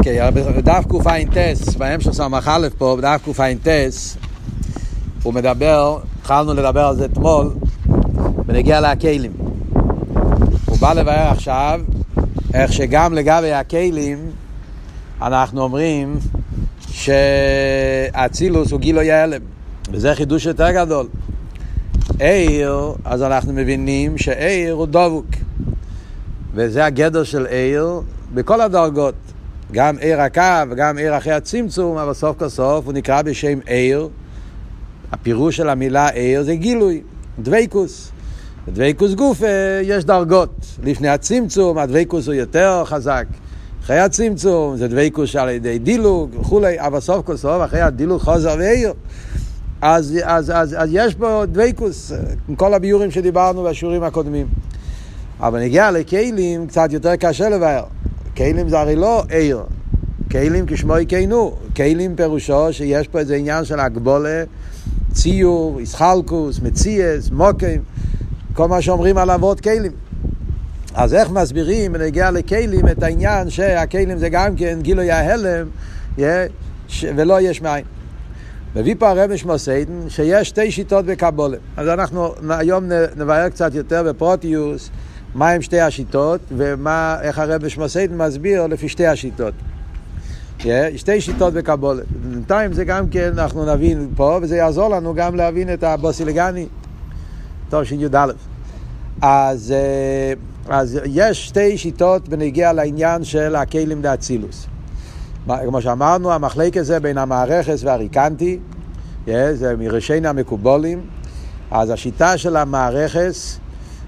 אוקיי, בדף קע"ט, בהמשך ס"א פה, בדף קע"ט, הוא מדבר, התחלנו לדבר על זה אתמול, ונגיע לכלים. הוא בא לבאר עכשיו איך שגם לגבי הכלים אנחנו אומרים שאצילוס הוא גילוי ההלם, וזה חידוש יותר גדול. עיר, אז אנחנו מבינים שעיר הוא דבוק, וזה הגדר של אור בכל הדרגות. גם אור הקו וגם אור אחרי הצמצום, אבל סוף כל סוף הוא נקרא בשם אור. הפירוש של המילה אור זה גילוי, דביקות. דביקות גופא יש דרגות. לפני הצמצום הדביקות הוא יותר חזק. אחרי הצמצום זה דביקות על ידי דילוג וכולי, אבל סוף כל סוף אחרי הדילוג חוזר ואור. אז, אז, אז, אז יש פה דביקות, עם כל הביורים שדיברנו בשיעורים הקודמים. אבל נגיע לכלים קצת יותר קשה לבאר. כלים זה הרי לא עיר, כלים כשמו יקיינו, כלים פירושו שיש פה איזה עניין של הגבולה, ציור, איסחלקוס, מציאס, מוקים, כל מה שאומרים על אבות כלים. אז איך מסבירים בנגיע לכלים את העניין שהכלים זה גם כן גילוי ההלם ולא יש מאין. מביא פה הרב משמוסיידן שיש שתי שיטות בקבולה. אז אנחנו היום נבהר קצת יותר בפרוטיוס מהם שתי השיטות, ואיך הרב שמסיידן מסביר לפי שתי השיטות. שתי שיטות בקבולה. בינתיים זה גם כן, אנחנו נבין פה, וזה יעזור לנו גם להבין את הבוסילגני, תשי"א. אז, אה, אז יש שתי שיטות בנגיע לעניין של הכלים דאצילוס. כמו שאמרנו, המחלקת זה בין המערכס והריקנטי, זה מראשינו המקובולים. אז השיטה של המערכס,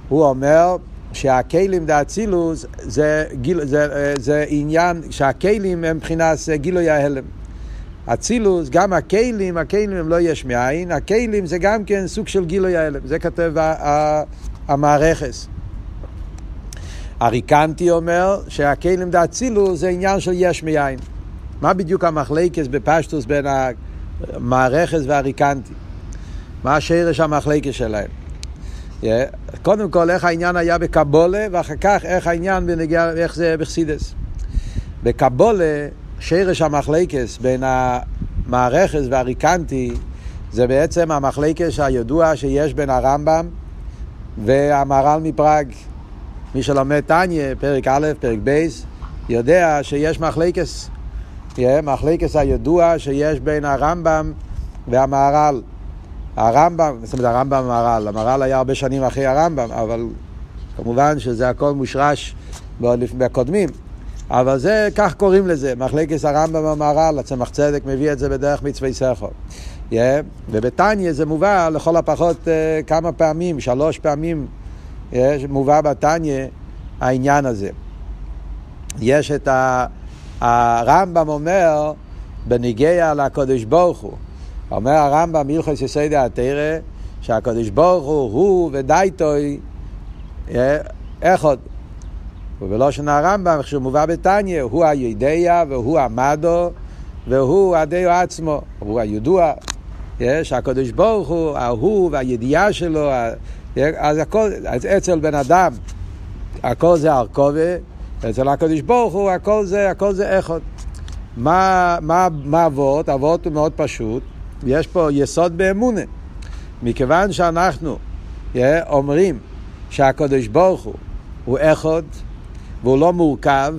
הוא אומר, שהכלים דאצילוס זה, גיל, זה, זה עניין שהכלים הם מבחינת גילוי ההלם. אצילוס, גם הכלים, הכלים הם לא יש מאין, הכלים זה גם כן סוג של גילוי ההלם, זה כתב המערכס. אריקנטי אומר שהכלים דאצילוס זה עניין של יש מאין. מה בדיוק המחלקס בפשטוס בין המערכס והריקנטי? מה השרש המחלקס שלהם? Yeah. קודם כל, איך העניין היה בקבולה, ואחר כך איך העניין בנגיע, איך זה בחסידס. בקבולה, שרש המחלקס בין המערכס והריקנטי, זה בעצם המחלקס הידוע שיש בין הרמב"ם והמהר"ל מפראג. מי שלומד טניה, פרק א', פרק ב', יודע שיש מחלקס. Yeah, מחלקס הידוע שיש בין הרמב"ם והמהר"ל. הרמב"ם, זאת אומרת הרמב"ם המהר"ל, המהר"ל היה הרבה שנים אחרי הרמב"ם, אבל כמובן שזה הכל מושרש בקודמים. אבל זה, כך קוראים לזה, מחלקת הרמב"ם המהר"ל, הצמח צדק מביא את זה בדרך מצווי סכו. Yeah, ובתניא זה מובא לכל הפחות uh, כמה פעמים, שלוש פעמים yeah, מובא בתניא העניין הזה. יש את ה... הרמב"ם אומר בניגיע לקודש ברוך הוא. אומר הרמב"ם הלכות יסודי התרא, שהקדוש ברוך הוא, הוא ודייטוי, אחד. ובלושן הרמב"ם, איך שהוא מובא בתניא, הוא הידיע והוא המדו והוא הדיו עצמו, הוא הידוע. שהקדוש ברוך הוא, ההוא והידיעה שלו, אז הכל, אז אצל בן אדם, הכל זה ארכובה, אצל הקדוש ברוך הוא, הכל זה, הכל זה אחד. מה, מה, מה אבות? אבות הוא מאוד פשוט. יש פה יסוד באמונה. מכיוון שאנחנו yeah, אומרים שהקדוש ברוך הוא הוא אחד והוא לא מורכב,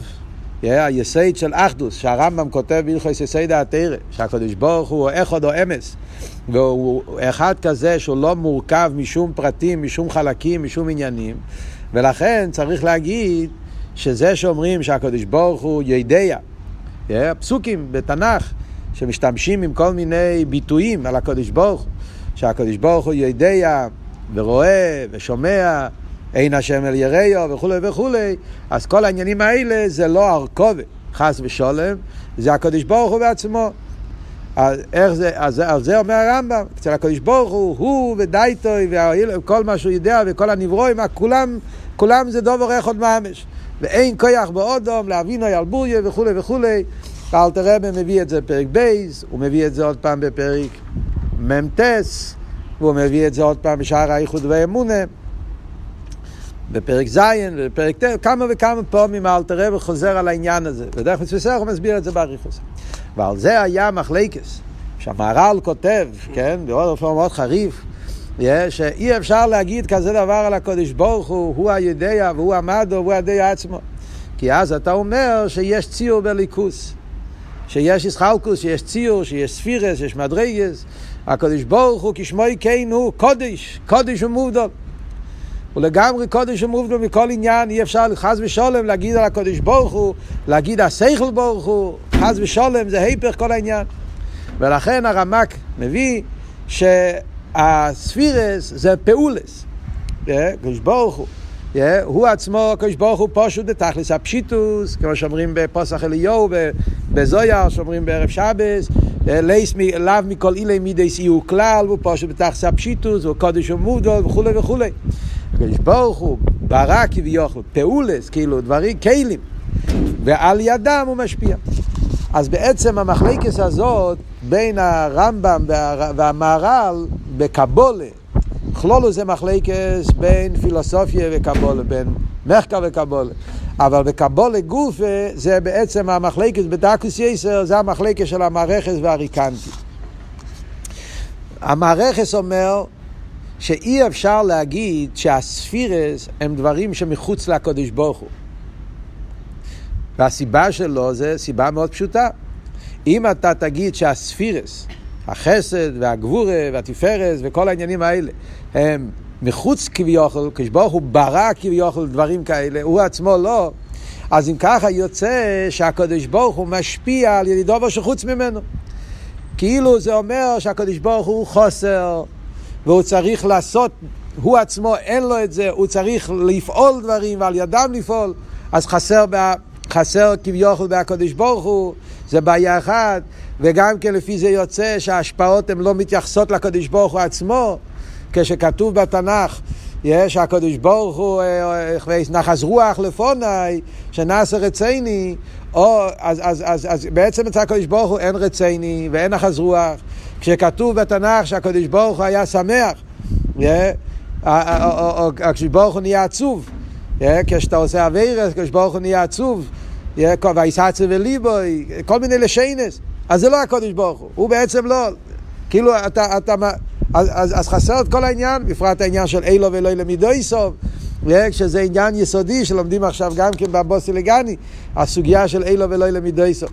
yeah, היסד של אחדוס, שהרמב"ם כותב בהלכות יסד התרא, שהקדוש ברוך הוא אחד או אמס, והוא אחד כזה שהוא לא מורכב משום פרטים, משום חלקים, משום עניינים, ולכן צריך להגיד שזה שאומרים שהקדוש ברוך הוא יודע, yeah, פסוקים בתנ"ך, שמשתמשים עם כל מיני ביטויים על הקדוש ברוך הוא, שהקדוש ברוך הוא יודע ורואה ושומע, אין השם לא יראה וכולי וכולי, אז כל העניינים האלה זה לא הרכבה, חס ושלום, זה הקדוש ברוך הוא בעצמו. אז איך זה, אז על זה אומר הרמב"ם, אצל הקדוש ברוך הוא, הוא ודעתו וכל מה שהוא יודע וכל הנבראים, כולם, כולם זה דבר אחד ממש. ואין כוח באדם להבינו על בוריו וכולי וכולי. ואלטער רבי מביא את זה בפרק ב', הוא מביא את זה עוד פעם בפרק מ"ט, והוא מביא את זה עוד פעם בשער האיחוד והאמונה. בפרק ז' ובפרק ט', כמה וכמה פעמים אלתר רבי חוזר על העניין הזה. ודרך מצווה הוא מסביר את זה באריכוס. ועל זה היה מחלקס, שהמהר"ל כותב, כן, בעוד אופן מאוד חריף, שאי אפשר להגיד כזה דבר על הקודש ברוך הוא, הוא הידע והוא המדו והוא הידע עצמו. כי אז אתה אומר שיש ציור בליכוס, שיש ישחלקוס, שיש ציור, שיש ספירס, שיש מדרגס. הקודש ברוך הוא כשמוי כן הוא קודש, קודש ומובדל. הוא לגמרי קודש ומובדל מכל עניין, אי אפשר חס ושולם להגיד על הקודש ברוך הוא, להגיד השכל ברוך הוא, חס ושולם זה היפך כל העניין. ולכן הרמק מביא שהספירס זה פעולס, קודש ברוך הוא. Yeah, הוא עצמו, הקדוש ברוך הוא פשוט בתכלס הפשיטוס, כמו שאומרים בפוסח אליהו, בזויר, שאומרים בערב שבס, לייס לאו מכל אילי מידי סיור כלל, והוא פשוט בתכלס הפשיטוס, והוא קודש ומודו וכולי וכולי. הקדוש ברוך הוא ברא כביכול, פעולס, כאילו דברים, כלים, ועל ידם הוא משפיע. אז בעצם המחלקס הזאת בין הרמב"ם והמהר"ל בקבולה כלולו זה מחלקס בין פילוסופיה וקבולה, בין מחקר וקבולה. אבל בקבולה גוף זה בעצם המחלקס בדקוס יסר, זה המחלקס של המערכס והריקנטי. המערכס אומר שאי אפשר להגיד שהספירס הם דברים שמחוץ לקודש ברוך הוא. והסיבה שלו זה סיבה מאוד פשוטה. אם אתה תגיד שהספירס החסד והגבורה והתפארת וכל העניינים האלה הם מחוץ כביכול, כשברוך הוא ברא כביכול דברים כאלה, הוא עצמו לא, אז אם ככה יוצא שהקדוש ברוך הוא משפיע על ידידו שחוץ ממנו. כאילו זה אומר שהקדוש ברוך הוא חוסר, והוא צריך לעשות, הוא עצמו אין לו את זה, הוא צריך לפעול דברים ועל ידם לפעול, אז חסר, חסר כביכול בהקדוש ברוך הוא, זה בעיה אחת. וגם כן לפי זה יוצא שההשפעות הן לא מתייחסות לקדוש ברוך הוא עצמו, כשכתוב בתנ"ך יש הקדוש ברוך הוא, אה, אה, נחס רוח לפוני, שנעשה רציני, או, אז, אז, אז, אז בעצם אצל הקדוש ברוך הוא אין רציני ואין נחס רוח. כשכתוב בתנ"ך שהקדוש ברוך הוא היה שמח, הקדוש ברוך הוא נהיה עצוב. כשאתה עושה אביירס, הקדוש ברוך הוא נהיה עצוב. ויסעצה וליבוי, כל מיני לשיינס. אז זה לא הקודש ברוך הוא, הוא בעצם לא, כאילו אתה, אתה, אז, אז, אז חסר את כל העניין, בפרט העניין של אילו ואלוהי למידוי סוף, שזה עניין יסודי שלומדים עכשיו גם כן בבוסי לגני, הסוגיה של אילו ואלוהי למידוי סוף.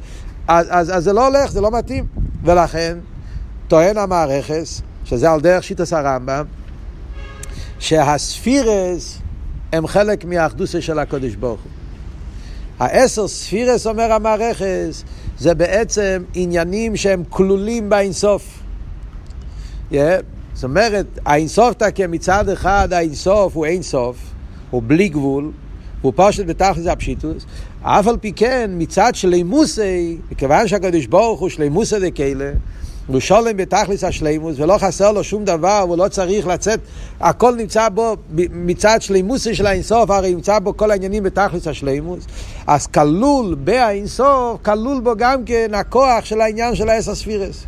אז, אז, אז זה לא הולך, זה לא מתאים. ולכן, טוען המערכס, שזה על דרך שיטס הרמב"ם, שהספירס הם חלק מהאחדוסה של הקודש ברוך הוא. העשר ספירס, אומר המערכס, זה בעצם עניינים שהם כלולים באינסוף. Yeah. זאת אומרת, האינסוף תקה מצד אחד האינסוף הוא אינסוף, הוא בלי גבול, הוא פשוט בתכלס הפשיטוס, אף על פי כן מצד שלימוסי, מכיוון שהקדוש ברוך הוא שלימוסי דקיילה, הוא שולם בתכלס השלימוס ולא חסר לו שום דבר, הוא לא צריך לצאת, הכל נמצא בו מצד שלימוסי של האינסוף, הרי נמצא בו כל העניינים בתכלס השלימוס, אז כלול באינסוף, כלול בו גם כן הכוח של העניין של העשר ספירות.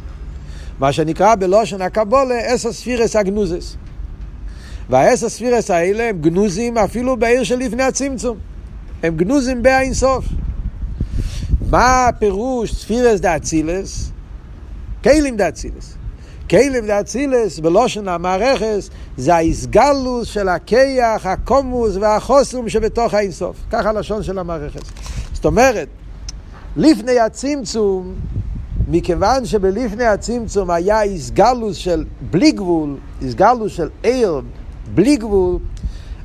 מה שנקרא בלשון הקבלה עשר ספירות הגנוזות. והעשר ספירות האלה הם גנוזים אפילו באור שלפני הצמצום. הם גנוזים באינסוף. מה הפירוש ספירות דאצילות? כלים דאצילות. כלים דאצילות בלשון המערכת זה ההתגלות של הכוח, הכמוס והחתום שבתוך האינסוף. ככה הלשון של המערכת. זאת אומרת, לפני הצמצום, מכיוון שבלפני הצמצום היה איסגלוס של בלי גבול, איסגלוס של עיר בלי גבול,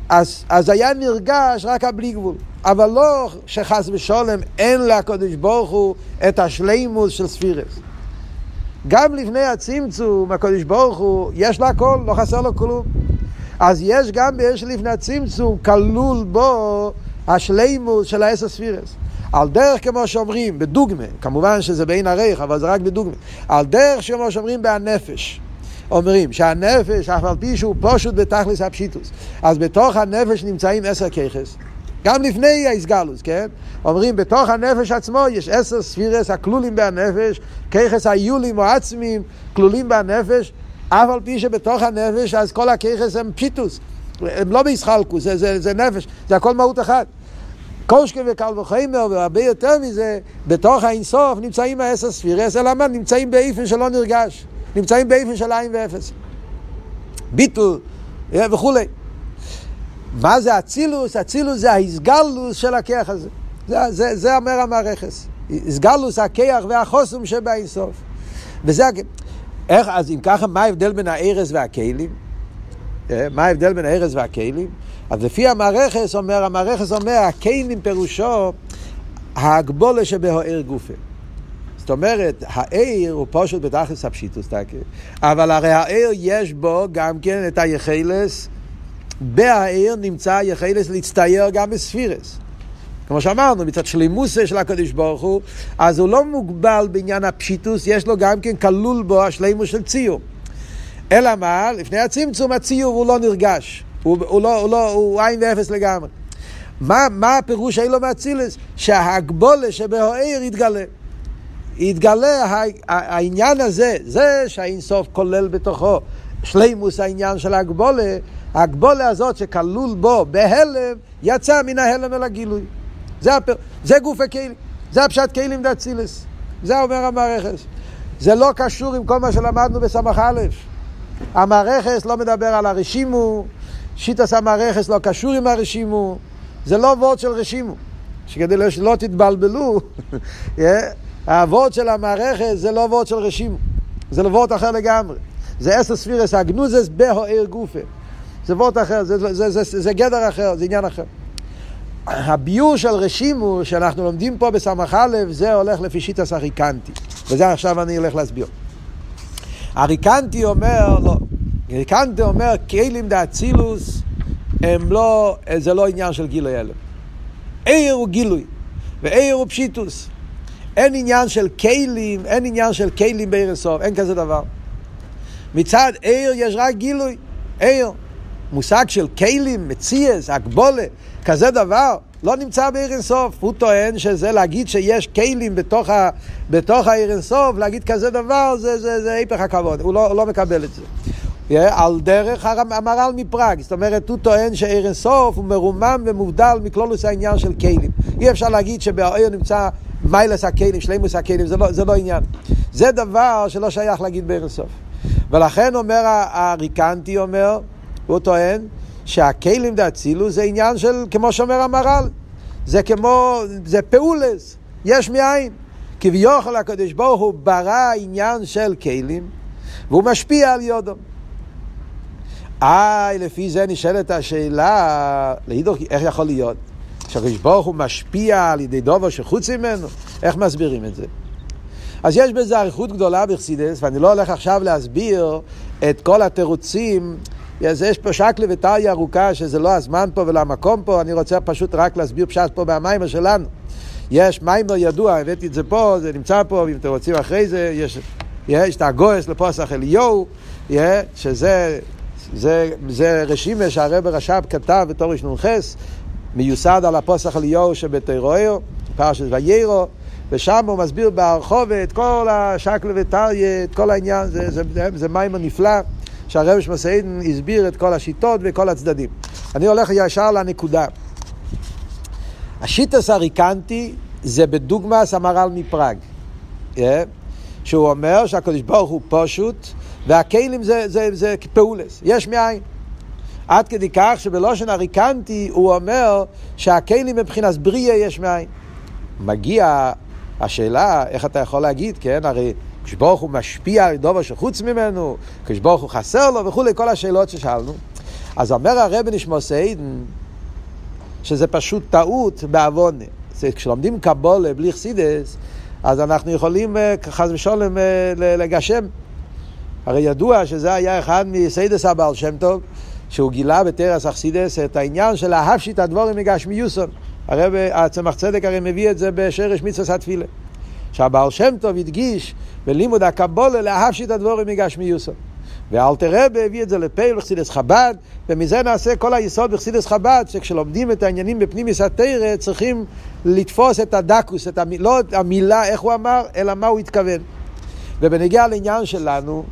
אז, אז היה נרגש רק הבלי גבול. אבל לא שחס ושולם אין לקדוש ברוך הוא את השלימוס של ספירס. גם לפני הצמצום, הקדוש ברוך הוא, יש לה הכל, לא חסר לו כלום. אז יש גם באש לפני הצמצום, כלול בו השלימוס של העשר ספירס. על דרך כמו שאומרים, בדוגמה, כמובן שזה בעין הריח, אבל זה רק בדוגמה, על דרך כמו שאומרים בהנפש. אומרים שהנפש, אף על פי שהוא פשוט בתכלס הפשיטוס, אז בתוך הנפש נמצאים עשר ככס. גם לפני האיסגלוס, כן? אומרים, בתוך הנפש עצמו יש עשר ספירס הכלולים בהנפש, ככס היולים או עצמים כלולים בהנפש, אף על פי שבתוך הנפש אז כל הככס הם פשיטוס. הם לא בישחלקוס, זה, זה, זה נפש, זה הכל מהות אחת. קושקה וקל וחיימר, והרבה יותר מזה, בתוך האינסוף נמצאים העשר ספירס, אלא מה? נמצאים באיפן שלא נרגש. נמצאים באיפן של עין ואפס. ביטול אה, וכולי. מה זה אצילוס? אצילוס זה ההסגלוס של הכיח הזה. זה, זה, זה אומר המערכס. הסגלוס, הכיח והחוסום שבאינסוף. וזה, איך, אז אם ככה, מה ההבדל בין הארז והכלים? אה, מה ההבדל בין הארז והכלים? אז לפי המערכס אומר, המערכס אומר, הכלים פירושו ההגבולה שבהוער גופה. זאת אומרת, העיר הוא פשוט בתכלס הפשיטוס, אבל הרי העיר יש בו גם כן את היחלס, בהעיר נמצא היחלס להצטייר גם בספירס. כמו שאמרנו, מצד שלימוסה של הקדוש ברוך הוא, אז הוא לא מוגבל בעניין הפשיטוס, יש לו גם כן כלול בו השלימוס של ציור. אלא מה? לפני הצמצום הציור הוא לא נרגש. הוא, הוא, לא, הוא, לא, הוא עין ואפס לגמרי. מה, מה הפירוש האילו מאצילס? שההגבולה שבהוער יתגלה. יתגלה העניין הזה, זה שהאינסוף כולל בתוכו שלימוס העניין של ההגבולה, ההגבולה הזאת שכלול בו בהלם, יצא מן ההעלם אל הגילוי. זה, הפר... זה גוף הכלים, זה הפשט כלים דאצילות. זה אומר המערכת. זה לא קשור עם כל מה שלמדנו בסמך א'. המערכת לא מדבר על הרשימו, שיטת המערכת לא קשור עם הרשימו, זה לא וואָרט של רשימו. שכדי שלא תתבלבלו, ה וואָרט של המערכת זה לא וואָרט של רשימו, זה לא וואָרט אחר לגמרי. זה עשר ספירות הגנוזות במאור גופא. זה וורד אחר, זה, זה, זה, זה, זה גדר אחר, זה עניין אחר. הביור של רשימו שאנחנו לומדים פה בסמך א', זה הולך לפי שיטס הריקנטי. וזה עכשיו אני הולך להסביר. הריקנטי אומר, לא, ריקנטי אומר, כלים דאצילוס הם לא, זה לא עניין של גילוי הלם. עיר הוא גילוי, ועיר הוא פשיטוס. אין עניין של כלים, אין עניין של כלים בעיר הסוף, אין כזה דבר. מצד עיר יש רק גילוי, עיר. מושג של כלים, מציאס, הגבולה, כזה דבר, לא נמצא בעיר אינסוף. הוא טוען שזה להגיד שיש כלים בתוך, ה, בתוך העיר אינסוף, להגיד כזה דבר, זה, זה, זה היפך הכבוד, הוא לא, לא מקבל את זה. Yeah, על דרך המהר"ל מפראג, זאת אומרת, הוא טוען שעיר אינסוף הוא מרומם ומובדל מכלולוס העניין של כלים. אי אפשר להגיד שבעיר נמצא מיילס הכלים, שלימוס הכלים, זה לא, זה לא עניין. זה דבר שלא שייך להגיד בעיר אינסוף. ולכן אומר הריקנטי, אומר, הוא טוען שהכלים דאצילו זה עניין של, כמו שאומר המהר"ל, זה כמו, זה פעולס, יש מאין. כביכול הקדוש ברוך הוא ברא עניין של כלים, והוא משפיע על יודו. איי, לפי זה נשאלת השאלה, להידור, איך יכול להיות? שהקדוש ברוך הוא משפיע על ידי דובר שחוץ ממנו? איך מסבירים את זה? אז יש בזה אריכות גדולה בחסידס, ואני לא הולך עכשיו להסביר את כל התירוצים אז יש פה שקלה וטריה ארוכה, שזה לא הזמן פה ולא המקום פה, אני רוצה פשוט רק להסביר פשט פה מהמיימר שלנו. יש מיימר ידוע, הבאתי את זה פה, זה נמצא פה, ואם אתם רוצים אחרי זה, יש, יש את הגויס לפוסח אליהו, שזה זה, זה רשימה שהרב רש"ב כתב בתור נ"ח, מיוסד על הפוסח אליהו שבתירואיו, פרשת ויירו, ושם הוא מסביר בהרחוב את כל השקלה וטריה, את כל העניין, זה, זה, זה, זה מיימר נפלא. שהרב שמסעידן הסביר את כל השיטות וכל הצדדים. אני הולך ישר לנקודה. השיטס הריקנטי זה בדוגמאס המהר"ל מפראג. Yeah. שהוא אומר שהקדוש ברוך הוא פשוט, והכלים זה, זה, זה פעולס, יש מאין. עד כדי כך שבלושן הריקנטי הוא אומר שהכלים מבחינת בריאה יש מאין. מגיע השאלה, איך אתה יכול להגיד, כן? הרי כשברוך הוא משפיע על דובר שחוץ ממנו, כשברוך הוא חסר לו וכולי, כל השאלות ששאלנו. אז אומר הרב נשמע סיידן, שזה פשוט טעות בעוונה. כשלומדים קבולה בלי חסידס, אז אנחנו יכולים אה, חס ושלום אה, לגשם. הרי ידוע שזה היה אחד מסיידס הבעל שם טוב, שהוא גילה בתרס אכסידס את העניין של להפשיט הדבורים מגשמיוסון. הרב הצמח צדק הרי מביא את זה בשרש מצווה התפילה. שהבעל שם טוב הדגיש בלימוד הקבולה להפשיט הדבורים מגשמיוסו. ואלתר רבי הביא את זה לפייל בחסידס חב"ד, ומזה נעשה כל היסוד בחסידס חב"ד, שכשלומדים את העניינים בפנימיס התרא, צריכים לתפוס את הדקוס, את המיל, לא את המילה, איך הוא אמר, אלא מה הוא התכוון. ובנגיע לעניין שלנו,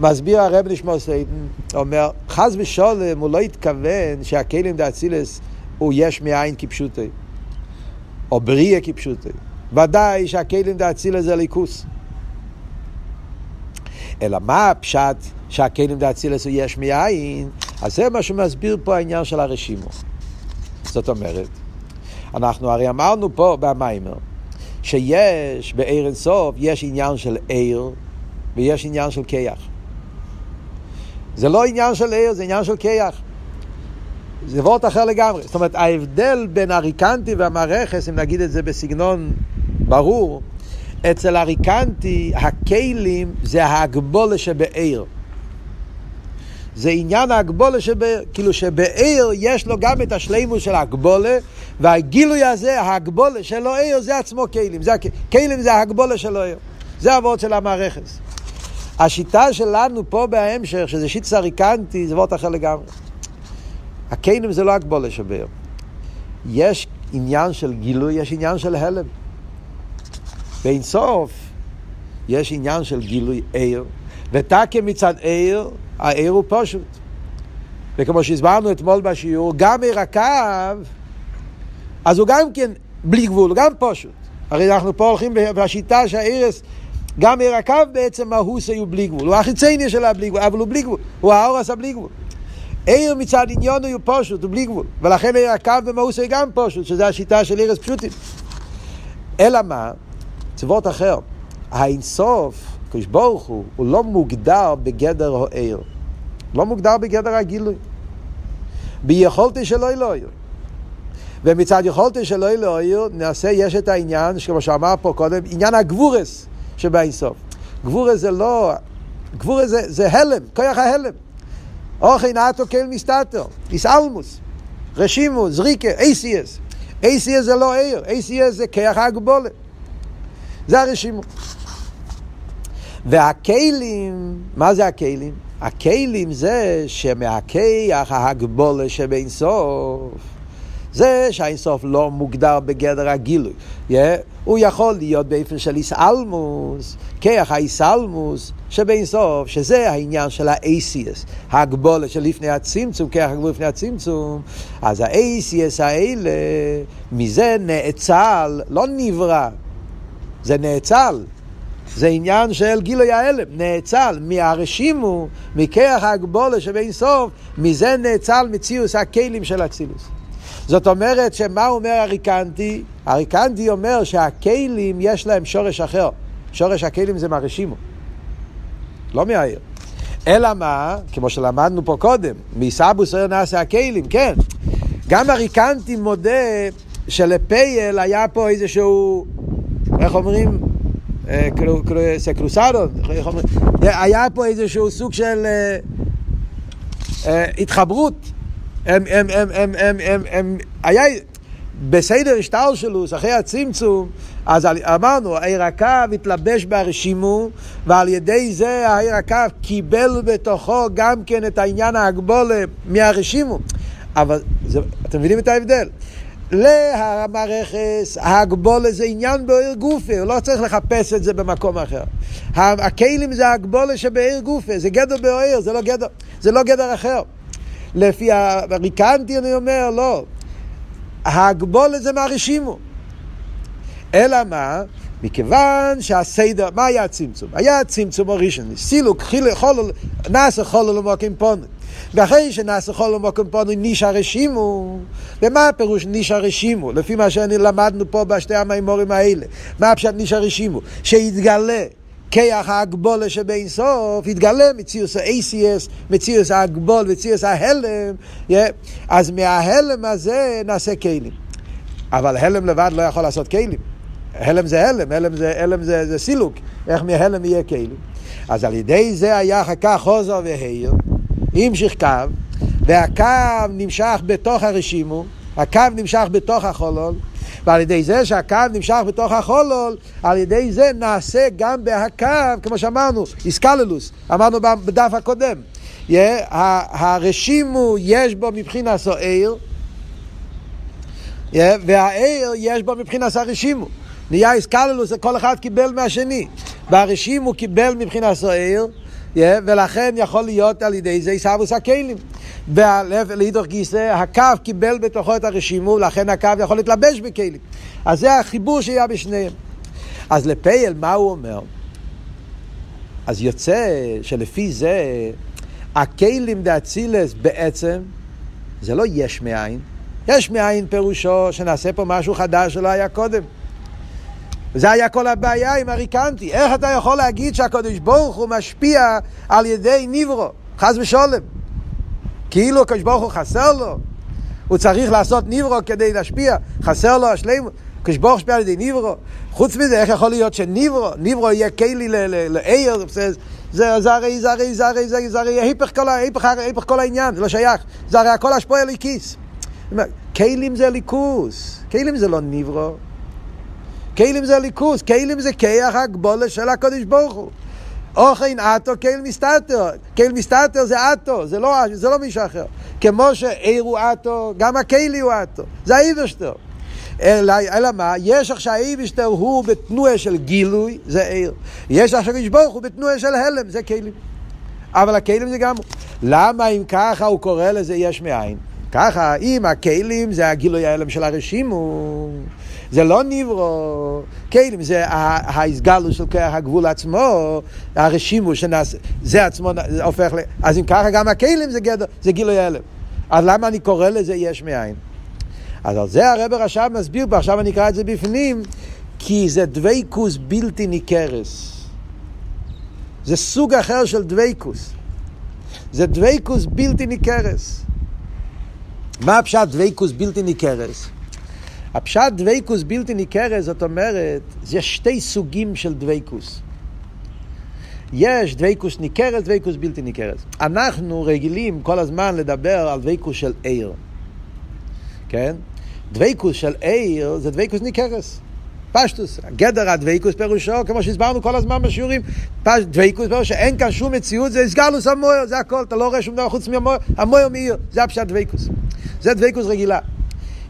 מסביר הרב נשמור סיידן, אומר, חס ושולם הוא לא התכוון שהכלים דאצילס הוא יש מאין כפשוטי, או בריאה כפשוטי. ודאי שהכלים דאצילס זה ליכוס. אלא מה הפשט שהכלים דאצילס הוא יש מאין? אז זה מה שמסביר פה העניין של הרשימו. זאת אומרת, אנחנו הרי אמרנו פה במיימר, שיש בעיר אינסוף, יש עניין של עיר ויש עניין של כיח. זה לא עניין של עיר, זה עניין של כיח. זה וורט אחר לגמרי. זאת אומרת, ההבדל בין הריקנטי והמערכס, אם נגיד את זה בסגנון ברור, אצל הריקנטי, הכלים זה ההגבולה שבעיר. זה עניין ההגבולה שבעיר, כאילו שבעיר יש לו גם את השלימוס של ההגבולה, והגילוי הזה, ההגבולה שלו עיר, זה עצמו כלים. זה, כלים זה ההגבולה שלו עיר. זה הוורד של המערכת. השיטה שלנו פה בהמשך, שזה שיט סריקנטי, זה וורד אחר לגמרי. הכלים זה לא הגבולה שבעיר. יש עניין של גילוי, יש עניין של הלם. באין סוף יש עניין של גילוי עיר, ותקה מצד עיר, העיר הוא פשוט. וכמו שהסברנו אתמול בשיעור, גם עיר הקו, אז הוא גם כן בלי גבול, הוא גם פשוט. הרי אנחנו פה הולכים בשיטה שהעירס, גם עיר הקו בעצם מהוס הוא בלי גבול. הוא החיצייני שלה בלי גבול, אבל הוא בלי גבול. הוא האורס הבלי גבול. עיר מצד עניון הוא פשוט, הוא בלי גבול. ולכן עיר הקו במהוס הוא גם פשוט, שזה השיטה של עירס פשוטים. אלא מה? צוות אחר. האינסוף, קדוש ברוך הוא, הוא לא מוגדר בגדר העיר. לא מוגדר בגדר הגילוי. ביכולתי שלא אלוהיר. ומצד יכולתי שלא אלוהיר, נעשה, יש את העניין, כמו שאמר פה קודם, עניין הגבורס שבאינסוף. גבורס זה לא, גבורס זה, זה הלם, כוח ההלם. אוכי נאטו קל מסתתר, איסאלמוס, רשימו, זריקה, אייסיאס. אייסיאס זה לא עיר, אייסיאס זה כוח ההגבולת. זה הרשימו. והכלים, מה זה הכלים? הכלים זה שמהכיח ההגבולה שבין סוף. זה שהאינסוף לא מוגדר בגדר הגילוי. Yeah, הוא יכול להיות באופן של איסאלמוס, כיח האיסאלמוס שבאינסוף, שזה העניין של האייסיאס, ההגבולה לפני הצמצום, כיח הגבולה לפני הצמצום, אז האייסיאס האלה, מזה נאצל, לא נברא, זה נאצל. זה עניין של גילוי ההלם, נאצל, מהרשימו, מכיח ההגבולה שבין סוף, מזה נאצל מציאוס הכלים של אצילוס. זאת אומרת, שמה אומר הריקנטי? הריקנטי אומר שהכלים יש להם שורש אחר. שורש הכלים זה מהרשימו, לא מהעיר. אלא מה, כמו שלמדנו פה קודם, מסבוס אוהר נעשה הכלים, כן. גם הריקנטי מודה שלפייל היה פה איזשהו, איך אומרים? סקרוסדון, היה פה איזשהו סוג של התחברות. הם, הם, הם, הם, הם, הם, הם, היה בסדר השטלשלוס, אחרי הצמצום, אז אמרנו, העיר הקו התלבש ברשימו, ועל ידי זה העיר הקו קיבל בתוכו גם כן את העניין ההגבולה מהרשימו. אבל זה, אתם מבינים את ההבדל? להמרכס, ההגבולה זה עניין בעיר גופה, הוא לא צריך לחפש את זה במקום אחר. הכלים זה ההגבולה שבעיר גופה, זה גדר בעיר, זה לא גדר, זה לא גדר אחר. לפי הריקנטי אני אומר, לא. ההגבולה זה מהרשימו. אלא מה? מכיוון שהסדר, מה היה הצמצום? היה הצמצום הראשון, סילוק, חיל, חולל, נעשה חולל למוקים פונו. ואחרי שנעשה חולל למוקים פונו ניש הרשימו, ומה הפירוש ניש הרשימו? לפי מה שלמדנו פה בשתי המימורים האלה. מה הפשט ניש הרשימו? שיתגלה כיח ההגבולה שבין סוף, יתגלה מציוס ה-ACS, מציוס ההגבול, מציוס ההלם, yeah. אז מההלם הזה נעשה כלים. אבל הלם לבד לא יכול לעשות כלים. הלם זה הלם, הלם זה, הלם זה, זה סילוק, איך מהלם יהיה כלים. אז על ידי זה היה אחר כך חוזר והעיר, המשיך קו, והקו נמשך בתוך הרשימו, הקו נמשך בתוך החולול, ועל ידי זה שהקו נמשך בתוך החולול, על ידי זה נעשה גם בהקו, כמו שאמרנו, איסקללוס, אמרנו בדף הקודם. Yeah, הרשימו יש בו מבחינת העיר, yeah, והעיר יש בו מבחינת הרשימו. נהיה איסקללוס, כל אחד קיבל מהשני. והרשימו קיבל מבחינת העיר, ולכן יכול להיות על ידי זה עיסאוווס הכלים. ולהידוך גיסא, הקו קיבל בתוכו את הרשימו, ולכן הקו יכול להתלבש בכלים. אז זה החיבור שהיה בשניהם. אז לפייל, מה הוא אומר? אז יוצא שלפי זה, הכלים דאצילס בעצם, זה לא יש מאין. יש מאין פירושו שנעשה פה משהו חדש שלא היה קודם. וזה היה כל הבעיה עם הריקנטי. איך אתה יכול להגיד שהקדוש ברוך הוא משפיע על ידי ניברו, חס ושולם? כאילו הקדוש ברוך הוא חסר לו, הוא צריך לעשות ניברו כדי להשפיע, חסר לו השלימות. הקדוש ברוך הוא משפיע על ידי ניברו. חוץ מזה, איך יכול להיות שניברו, ניברו יהיה כלי לעיר, זה, זה הרי, זה הרי, זה הרי, זה הרי ההיפך כל, ההיפך, ההיפך כל העניין, זה לא שייך. זה הרי הכל השפוע אליקיס. כלים זה ליכוס, כלים זה לא ניברו. כלים זה ליכוס, כלים זה כיח הגבולה של הקדוש ברוך הוא. אוכן אטו קייל מסתתר, קייל מסתתר זה אטו, זה לא, זה לא מישהו אחר. כמו שעיר הוא אטו, גם הקיילי הוא אטו, זה האיברשטר. אלא, אלא מה? יש עכשיו האיברשטר הוא בתנועה של גילוי, זה עיר. יש עכשיו איש ברוך הוא בתנועה של הלם, זה כלים. אבל הכלים זה גם... למה אם ככה הוא קורא לזה יש מאין? ככה, אם הכלים זה הגילוי ההלם של הרשימו, זה לא ניברו, כלים זה ההסגלו של כוח הגבול עצמו, הרשימו שנעשה, זה עצמו הופך ל... אז אם ככה גם הכלים זה, גדר, זה גילוי ההלם. אז למה אני קורא לזה יש מאין? אז על זה הרב עכשיו מסביר פה, עכשיו אני אקרא את זה בפנים, כי זה דבייקוס בלתי ניכרס. זה סוג אחר של דביקות. זה דביקות בלתי ניכרת. מה הפשט דביקות בלתי ניכרת? הפשט דביקות בלתי ניכרת, זאת אומרת, יש שתי סוגים של דביקות. יש דביקות ניכרת, דביקות בלתי ניכרת. אנחנו רגילים כל הזמן לדבר על דביקות של אור. כן? דביקות של אור זה דביקות ניכרת. פשטות, גדר הדביקות פירושו, כמו שהסברנו כל הזמן בשיעורים, פש, דביקות פירושו שאין כאן שום מציאות, זה התגלות המאור, זה הכל, אתה לא רואה שום דבר חוץ מהמאור, המאור מאיר, זה הפשט דביקות. זה דביקות רגילה.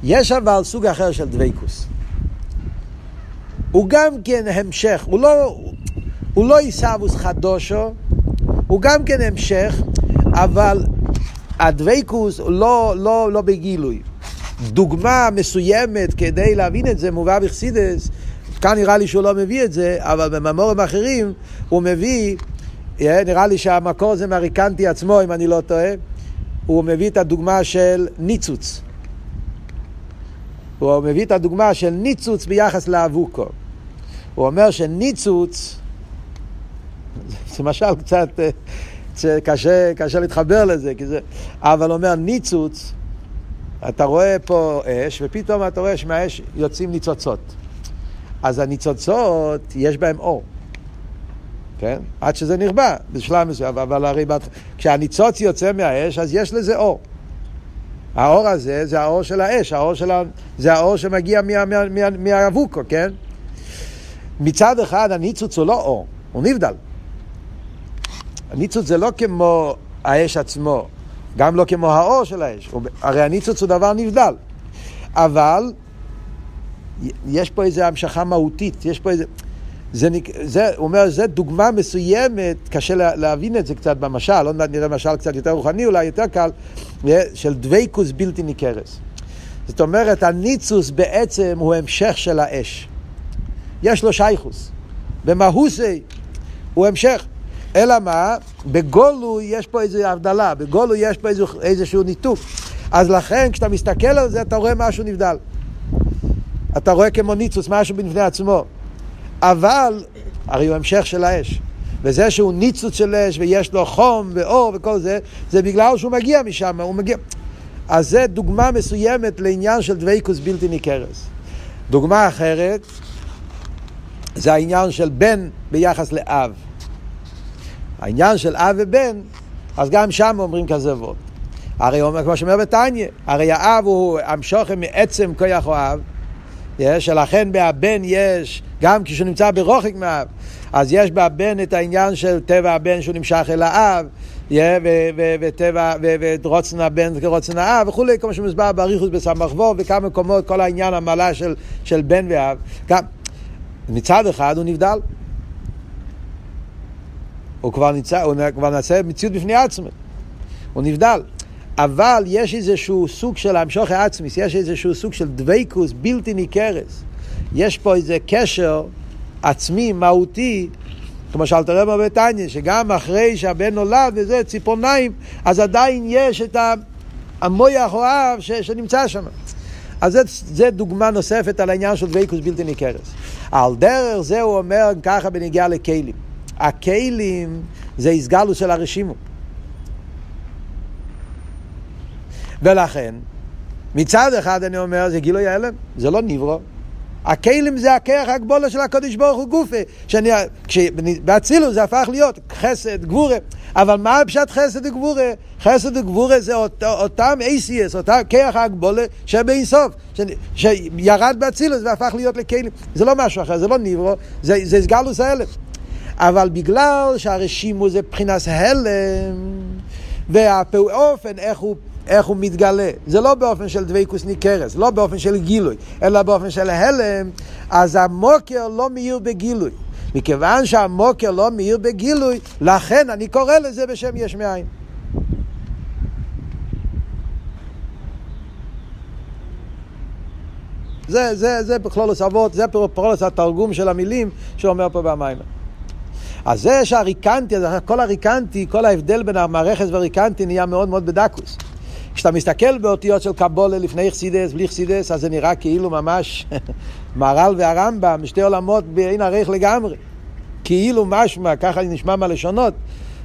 יש אבל סוג אחר של דביקות. הוא גם כן המשך, הוא לא, הוא לא התהוות חדשה, הוא גם כן המשך, אבל הדביקות לא, לא, לא בגילוי. דוגמה מסוימת כדי להבין את זה מובא בחסידס, כאן נראה לי שהוא לא מביא את זה, אבל בממורים אחרים הוא מביא, אה, נראה לי שהמקור זה מהריקנטי עצמו, אם אני לא טועה, הוא מביא את הדוגמה של ניצוץ. הוא מביא את הדוגמה של ניצוץ ביחס לאבוקו. הוא אומר שניצוץ, זה משל קצת אה, קשה, קשה להתחבר לזה, זה, אבל הוא אומר ניצוץ, אתה רואה פה אש, ופתאום אתה רואה שמהאש יוצאים ניצוצות. אז הניצוצות, יש בהם אור. כן? עד שזה נכבה בשלב מסוים, אבל הרי כשהניצוץ יוצא מהאש, אז יש לזה אור. האור הזה זה האור של האש, האור של ה... זה האור שמגיע מהאבוקו, כן? מצד אחד הניצוץ הוא לא אור, הוא נבדל. הניצוץ זה לא כמו האש עצמו, גם לא כמו האור של האש. הרי הניצוץ הוא דבר נבדל. אבל יש פה איזו המשכה מהותית, יש פה איזה... זה, זה, הוא אומר, זו דוגמה מסוימת, קשה לה, להבין את זה קצת במשל, עוד מעט נראה משל קצת יותר רוחני, אולי יותר קל, של דבייקוס בלתי ניכרס. זאת אומרת, הניצוס בעצם הוא המשך של האש. יש לו שייכוס. במהוסי הוא המשך. אלא מה? בגולו יש פה איזו הבדלה, בגולו יש פה איזו, איזשהו ניתוק. אז לכן, כשאתה מסתכל על זה, אתה רואה משהו נבדל. אתה רואה כמו ניצוס, משהו בפני עצמו. אבל, הרי הוא המשך של האש. וזה שהוא ניצוץ של אש ויש לו חום ואור וכל זה, זה בגלל שהוא מגיע משם, הוא מגיע... אז זה דוגמה מסוימת לעניין של דבייקוס בלתי ניכרס. דוגמה אחרת, זה העניין של בן ביחס לאב. העניין של אב ובן, אז גם שם אומרים כזה וורד. הרי הוא אומר, כמו שאומר בתניא, הרי האב הוא המשוכם מעצם כוח אוהב, שלכן בהבן יש, גם כשהוא נמצא ברוחק מהאב, אז יש בהבן את העניין של טבע הבן שהוא נמשך אל האב, וטבע, ורוצן הבן כרוצן האב וכולי, כמו שמוסבר באריכוס בסמ"ך וכמה מקומות, כל העניין המעלה של, של בן ואב. גם, מצד אחד הוא נבדל. הוא כבר נמצא, הוא כבר נעשה מציאות בפני עצמו. הוא נבדל. אבל יש איזשהו סוג של המשוך העצמיס, יש איזשהו סוג של דבייקוס בלתי ניכרת. יש פה איזה קשר עצמי, מהותי, כמו שאלת רב בביתניה, שגם אחרי שהבן נולד וזה, ציפורניים, אז עדיין יש את המויח או האב שנמצא שם. אז זה, זה דוגמה נוספת על העניין של דבייקוס בלתי ניכרת. על דרך זה הוא אומר ככה בנגיעה לכלים. הכלים זה הסגלוס של הרשימו. ולכן, מצד אחד אני אומר, זה גילוי ההלם, זה לא נברו. הכלים זה הכרך הגבולה של הקודש ברוך הוא גופה. באצילוס זה הפך להיות חסד, גבורה. אבל מה פשט חסד וגבורה? חסד וגבורה זה אות, אותם אייסיאס, אותם כרך הגבולה שבאינסוף. שירד באצילוס והפך להיות לכלים. זה לא משהו אחר, זה לא נברו, זה, זה סגלוס ההלם. אבל בגלל שהרשימו זה מבחינת הלם, והאופן איך הוא איך הוא מתגלה. זה לא באופן של דבקוס ניכרס, לא באופן של גילוי, אלא באופן של הלם, אז המוקר לא מאיר בגילוי. מכיוון שהמוקר לא מאיר בגילוי, לכן אני קורא לזה בשם יש מאין. זה, זה, זה בכלולוס אבות, זה פרולוס התרגום של המילים שאומר פה במים. אז זה שהריקנטי, כל הריקנטי, כל ההבדל בין המערכת והריקנטי נהיה מאוד מאוד בדקוס. כשאתה מסתכל באותיות של קבולה לפני חסידס, בלי חסידס, אז זה נראה כאילו ממש מהר"ל והרמב"ם, שתי עולמות בעין ערך לגמרי. כאילו משמע, ככה נשמע מהלשונות.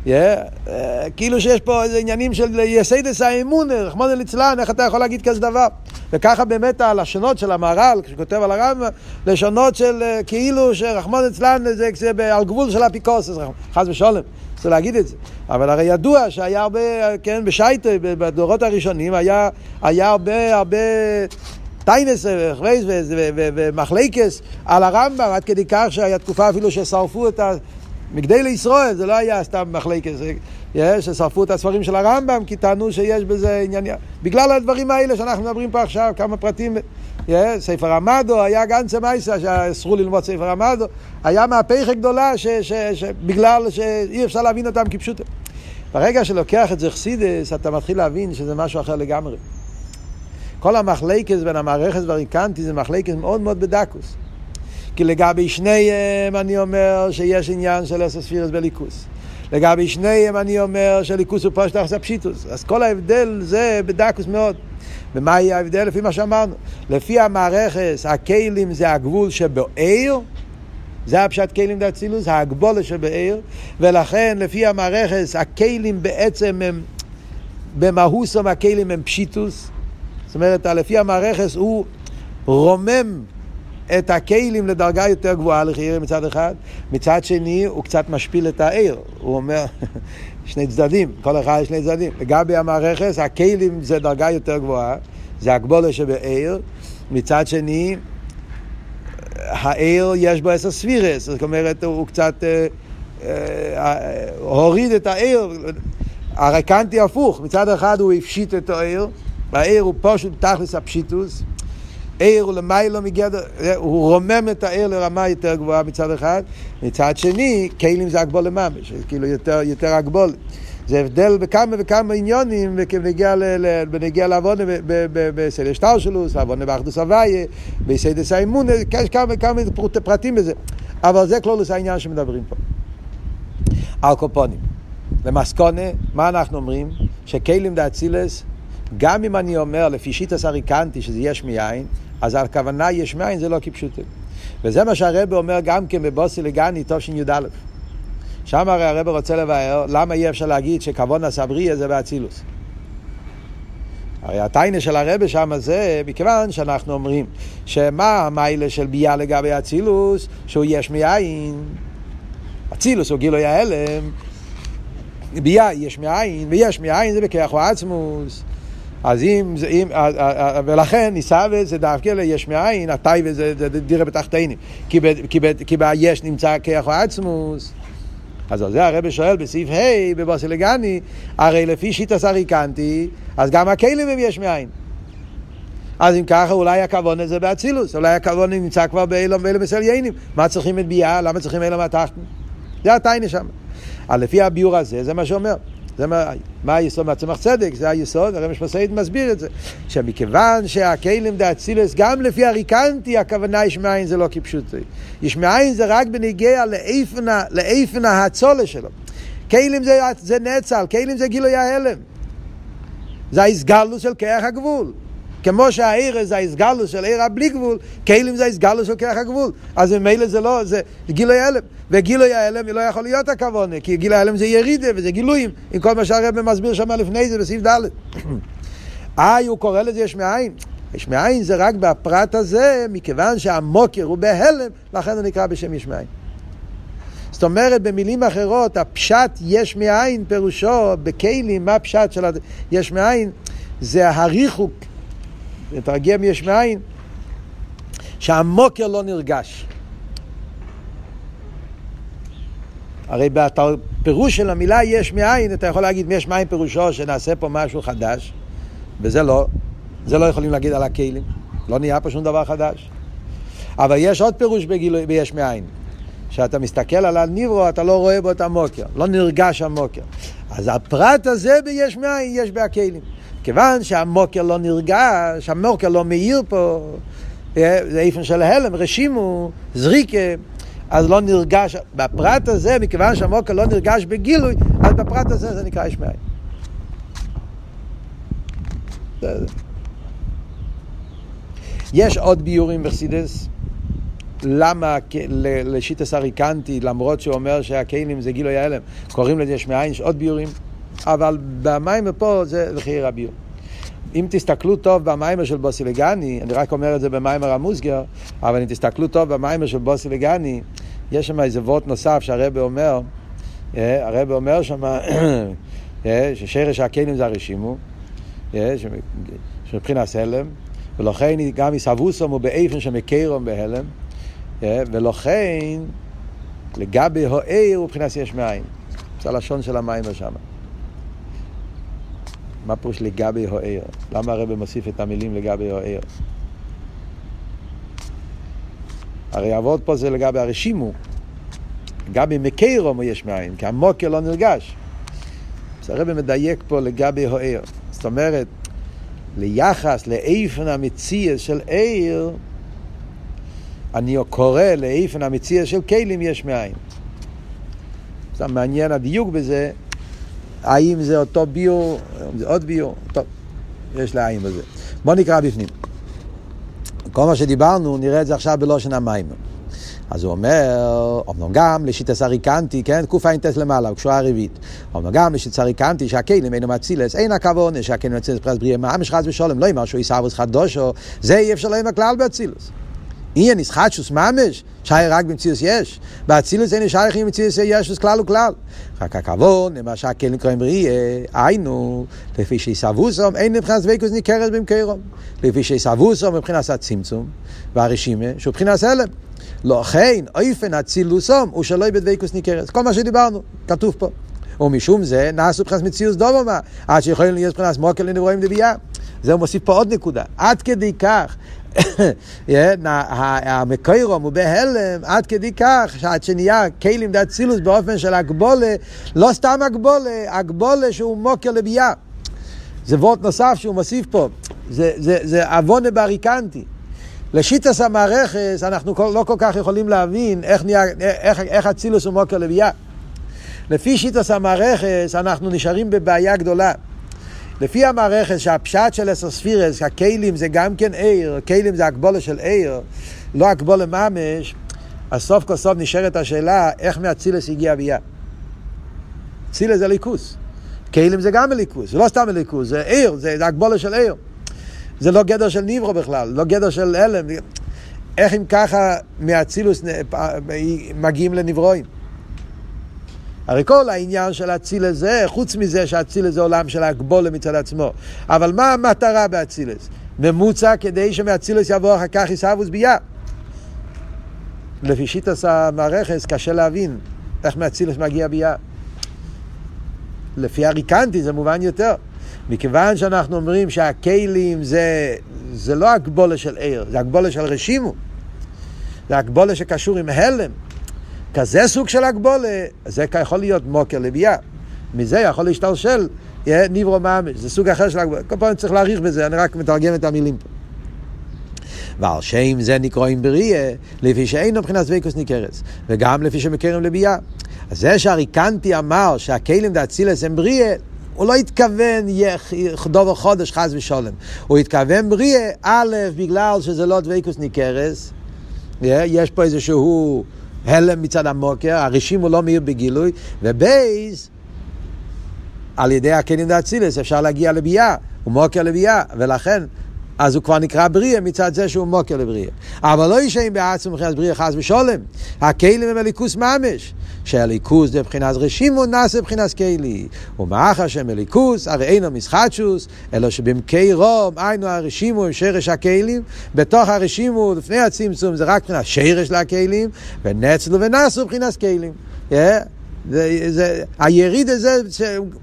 Yeah, uh, כאילו שיש פה איזה עניינים של יסיידס האמון, רחמון ליצלן, איך אתה יכול להגיד כזה דבר? וככה באמת הלשונות של המהר"ל, כשכותב על הרמב"ם, לשונות של uh, כאילו שרחמון ליצלן זה, זה על גבול של אפיקוסס, חס ושלום. רוצה להגיד את זה. אבל הרי ידוע שהיה הרבה, כן, בשייטה, בדורות הראשונים, היה, היה הרבה, הרבה טיינס ומחלקס על הרמב"ם, עד כדי כך שהיה תקופה אפילו ששרפו את. מגדי לישראל, זה לא היה סתם מחלקס, ששרפו את הספרים של הרמב"ם, כי טענו שיש בזה עניין... בגלל הדברים האלה שאנחנו מדברים פה עכשיו, כמה פרטים... ספר המדו, היה גנצה מייסה שאסרו ללמוד ספר המדו, היה מהפכה גדולה ש, ש, ש, בגלל שאי אפשר להבין אותם כפשוטו. ברגע שלוקח את זה חסידס, אתה מתחיל להבין שזה משהו אחר לגמרי. כל המחלקס בין המערכת והריקנטי זה מחלקס מאוד מאוד בדקוס. כי לגבי שניהם אני אומר שיש עניין של אסר ספירס בליכוס. לגבי שניהם אני אומר שליכוס הוא פושט אחס הפשיטוס. אז כל ההבדל זה בדקוס מאוד. ומה יהיה ההבדל לפי מה שאמרנו? לפי המערכת, הכלים זה הגבול שבעיר, זה הפשט כלים דאצילוס, ההגבולה שבעיר, ולכן לפי המערכת, הכלים בעצם הם, במהוסם הכלים הם פשיטוס, זאת אומרת, לפי המערכת הוא רומם את הכלים לדרגה יותר גבוהה לחייר מצד אחד, מצד שני הוא קצת משפיל את העיר, הוא אומר, שני צדדים, כל אחד שני צדדים. לגבי המערכת, הכלים זה דרגה יותר גבוהה, זה הגבולה שבעיר, מצד שני, העיר יש בו עשר ספירס, זאת אומרת, הוא קצת אה, אה, הוריד את העיר, הרקנטי הפוך, מצד אחד הוא הפשיט את העיר, העיר הוא פשוט תכלס הפשיטוס, עיר הוא למיילו מגדר, הוא רומם את העיר לרמה יותר גבוהה מצד אחד, מצד שני, כלים זה הגבול לממש, כאילו יותר, יותר הגבול. זה הבדל בכמה וכמה עניונים בנגיע לעבודה בסדר שטרשלוס, עבודה באחדוס הוויה, בסדר סיימון, יש כמה וכמה פרטים בזה. אבל זה כלולוס העניין שמדברים פה. אלקופונים. למסקונה, מה אנחנו אומרים? שכלים דאצילס, גם אם אני אומר לפי שיטה סריקנטי שזה יש מאין, אז הכוונה יש מאין זה לא כפשוטו. וזה מה שהרבא אומר גם כן בבוסי לגני, תשי"א. שם הרי הרב רוצה לבאר למה אי אפשר להגיד שכבון הסבריה זה באצילוס. הרי הטיינה של הרבה שם זה מכיוון שאנחנו אומרים שמה המיילה של ביה לגבי אצילוס שהוא יש מאין אצילוס הוא גילוי ההלם ביה יש מאין ויש מאין זה בכיח עצמוס אז אם, אם, ולכן ניסה זה דווקא ליש מאין, הטייבה זה, זה דירה בתחתינים, כי, ביש נמצא כיח עצמוס. אז על זה הרב שואל בסעיף ה' בבוסילגני, הרי לפי שיטה סריקנטי, אז גם הכלים הם יש מאין. אז אם ככה אולי הכוון הזה באצילוס, אולי הכוון נמצא כבר באילום ואילום מסליינים. מה צריכים את ביאה? למה צריכים אילום התחתן? זה הטיינה שם. אבל לפי הביור הזה, זה מה שאומר. זה מה, מה היסוד מהצמח צדק, זה היסוד, הרי משפט סעיד מסביר את זה. שמכיוון שהכלים דאצילס, גם לפי הריקנטי, הכוונה יש מאין זה לא כפשוטי. יש מאין זה רק בניגיע לאיפן ההצולה שלו. כלים זה, זה נצל, כלים זה גילוי ההלם. זה ההסגלוס של כרך הגבול. כמו שהעיר זה ההסגלוס של עיר הבלי גבול, כלים זה ההסגלוס של כרך הגבול. אז ממילא זה לא, זה גילוי הלם. וגילוי ההלם לא יכול להיות הכוונה, כי גילוי ההלם זה ירידה וזה גילויים, עם כל מה שהרבא מסביר שם לפני זה בסעיף ד'. אה, הוא קורא לזה יש מאין. יש מאין זה רק בפרט הזה, מכיוון שהמוקר הוא בהלם, לכן הוא נקרא בשם יש מאין. זאת אומרת, במילים אחרות, הפשט יש מאין פירושו, בכלים, מה הפשט של יש מאין? זה הריחוק, לתרגם יש מאין, שהמוקר לא נרגש. הרי בפירוש של המילה יש מאין, אתה יכול להגיד יש מאין פירושו שנעשה פה משהו חדש, וזה לא, זה לא יכולים להגיד על הכלים, לא נהיה פה שום דבר חדש. אבל יש עוד פירוש בגילוי ביש מאין. כשאתה מסתכל על הניברו, אתה לא רואה בו את המוקר, לא נרגש המוקר. אז הפרט הזה ביש מאין יש בהכלים. כיוון שהמוקר לא נרגש, המוקר לא מאיר פה, אה, זה איפן של הלם, רשימו, זריקה, אז לא נרגש, בפרט הזה, מכיוון שהמוקר לא נרגש בגילוי, אז בפרט הזה זה נקרא יש מאין. יש עוד ביורים בחסידס, למה לשיטס הריקנטי, למרות שהוא אומר שהקיינים זה גילוי ההלם, קוראים לזה יש מאין, יש עוד ביורים, אבל במים פה זה לחייר הביור. אם תסתכלו טוב במיימר של בוסי לגני, אני רק אומר את זה במיימר המוסגר, אבל אם תסתכלו טוב במיימר של בוסי לגני, יש שם איזה וורט נוסף שהרבא אומר, אה, הרבא אומר שם אה, ששרש הכלים זה הרשימו, אה, שמבחינת הלם, ולכן גם יסבוסום הוא באיפן שמקרום בהלם, ולכן לגבי הוער הוא מבחינת יש מאין. זה הלשון של המים שם. מה פירוש לגבי הוער? למה הרב מוסיף את המילים לגבי הוער? הרי עבוד פה זה לגבי הרשימו. לגבי מקיירום יש מאין, כי המוקר לא נרגש. אז הרב מדייק פה לגבי הוער. זאת אומרת, ליחס לאיפן המציאס של עיר, אני קורא לאיפן המציאס של כלים יש מאין. זה מעניין הדיוק בזה, האם זה אותו ביור, זה עוד ביור, טוב, יש לעין בזה. בוא נקרא בפנים. כל מה שדיברנו, נראה את זה עכשיו בלושן המים. אז הוא אומר, אמנם גם לשיטה סריקנטי, כן, קע"ט למעלה, קשורה הרביעית. אמנם גם לשיטה סריקנטי שהכלים אינו מצילס, אין הכוונה שהכלים מצילס פרס בריאה ממש חס ושלום, לא אמר שהוא יסעבוס חדושו, זה אי אפשר להם הכלל באצילוס. עניין ישחטשוס ממש, שייך רק במציאוס יש. באצילוס אין שייך עם מציאוס יש כלל וכלל. רק הכבוד, למה שהכלים נקראים בריאה, היינו, לפי שיסבוסום, אין מבחינת דבקוס ניכרת במקרום. לפי שיסבוסום מבחינת הצמצום, והרשימה, שהוא מבחינת הלם. לא כן, אופן אצילוסום הוא שלא בדבקוס ניכרת. כל מה שדיברנו, כתוב פה. ומשום זה נעשו מבחינת מציאוס דובומה, עד שיכולים להיות מבחינת מוקל לנברואים דבייה. זה הוא מוסיף פה עוד נקודה. עד כדי כך המקוירום הוא בהלם עד כדי כך שעד שנהיה כלים דאצילוס באופן של הגבולה, לא סתם הגבולה, הגבולה שהוא מוקר לביאה. זה וורט נוסף שהוא מוסיף פה, זה עוונה בריקנטי. לשיטס המערכס אנחנו לא כל כך יכולים להבין איך, נהיה, איך, איך אצילוס הוא מוקר לביאה. לפי שיטס המערכס אנחנו נשארים בבעיה גדולה. לפי המערכת שהפשט של עשר ספירס, הכלים זה גם כן עיר, הכלים זה הגבולה של עיר, לא הגבולה ממש, אז סוף כל סוף נשארת השאלה איך מאצילס הגיע ביאה. צילס זה ליכוס. כלים זה גם ליכוס, זה לא סתם ליכוס, זה עיר, זה, זה הגבולה של עיר. זה לא גדר של ניברו בכלל, לא גדר של הלם. איך אם ככה מאצילוס מגיעים לנברואים? הרי כל העניין של אצילס זה, חוץ מזה שאצילס זה עולם של הגבולה מצד עצמו. אבל מה המטרה באצילס? ממוצע כדי שמאצילס יבוא אחר כך עיסאוווס ביה. לפי שיטס המערכס קשה להבין איך מאצילס מגיע ביה. לפי הריקנטי זה מובן יותר. מכיוון שאנחנו אומרים שהכלים זה, זה לא הגבולה של עיר, זה הגבולה של רשימו. זה הגבולה שקשור עם הלם. כזה סוג של הגבולה, זה יכול להיות מוקר לביאה. מזה יכול להשתלשל ניברו ממש, זה סוג אחר של הגבולה. כל פעם צריך להעריך בזה, אני רק מתרגם את המילים פה. ועל שם זה נקראים בריאה, לפי שאינו מבחינת דבקוס ניכרס, וגם לפי שמכירים לביאה. אז זה שהריקנטי אמר שהכלים דאצילס הם בריאה, הוא לא התכוון דובר חודש חס ושולם. הוא התכוון בריאה, א', בגלל שזה לא דבקוס ניכרס, יש פה איזשהו הלם מצד המוקר, הרשים הוא לא מאיר בגילוי, ובייס, על ידי הכלים דאצילס אפשר להגיע לביאה, הוא מוקר לביאה, ולכן אז הוא כבר נקרא בריאה מצד זה שהוא מוקר לבריאה. אבל לא ישעים בעצם מבחינת בריאה חס ושולם. הכלים הם הליכוס ממש. שהליכוס זה מבחינת רשימו נעשה מבחינת כלי. ומאחר שהם הליכוס, הרי אינו מסחטשוס, אלא שבמקי רום, היינו הרשימו הם שרש הכלים, בתוך הרשימו, לפני הצמצום, זה רק מבחינת שרש לכלים, ונצלו ונעשו מבחינת כלים. Yeah. זה, זה, היריד הזה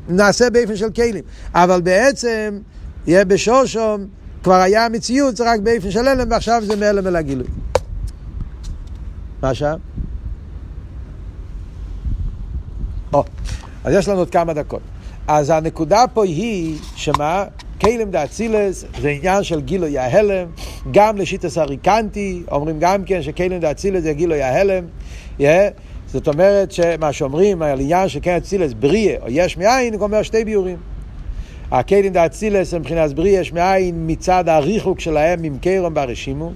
נעשה באופן של כלים, אבל בעצם יהיה בשושום כבר היה המציאות, זה רק באופן של הלם, ועכשיו זה מהלם אל הגילוי. מה שם? או, אז יש לנו עוד כמה דקות. אז הנקודה פה היא, שמה? כלם דאצילס זה עניין של גילוי ההלם, גם לשיטס הריקנטי, אומרים גם כן שכלם דאצילס זה גילוי ההלם. Yeah. זאת אומרת שמה שאומרים על עניין של כן אצילס בריאה או יש מאין, הוא אומר שתי ביורים. הכלים דאצילס הם מבחינת בריא יש מאין מצד הריחוק שלהם עם קרם ברשימו.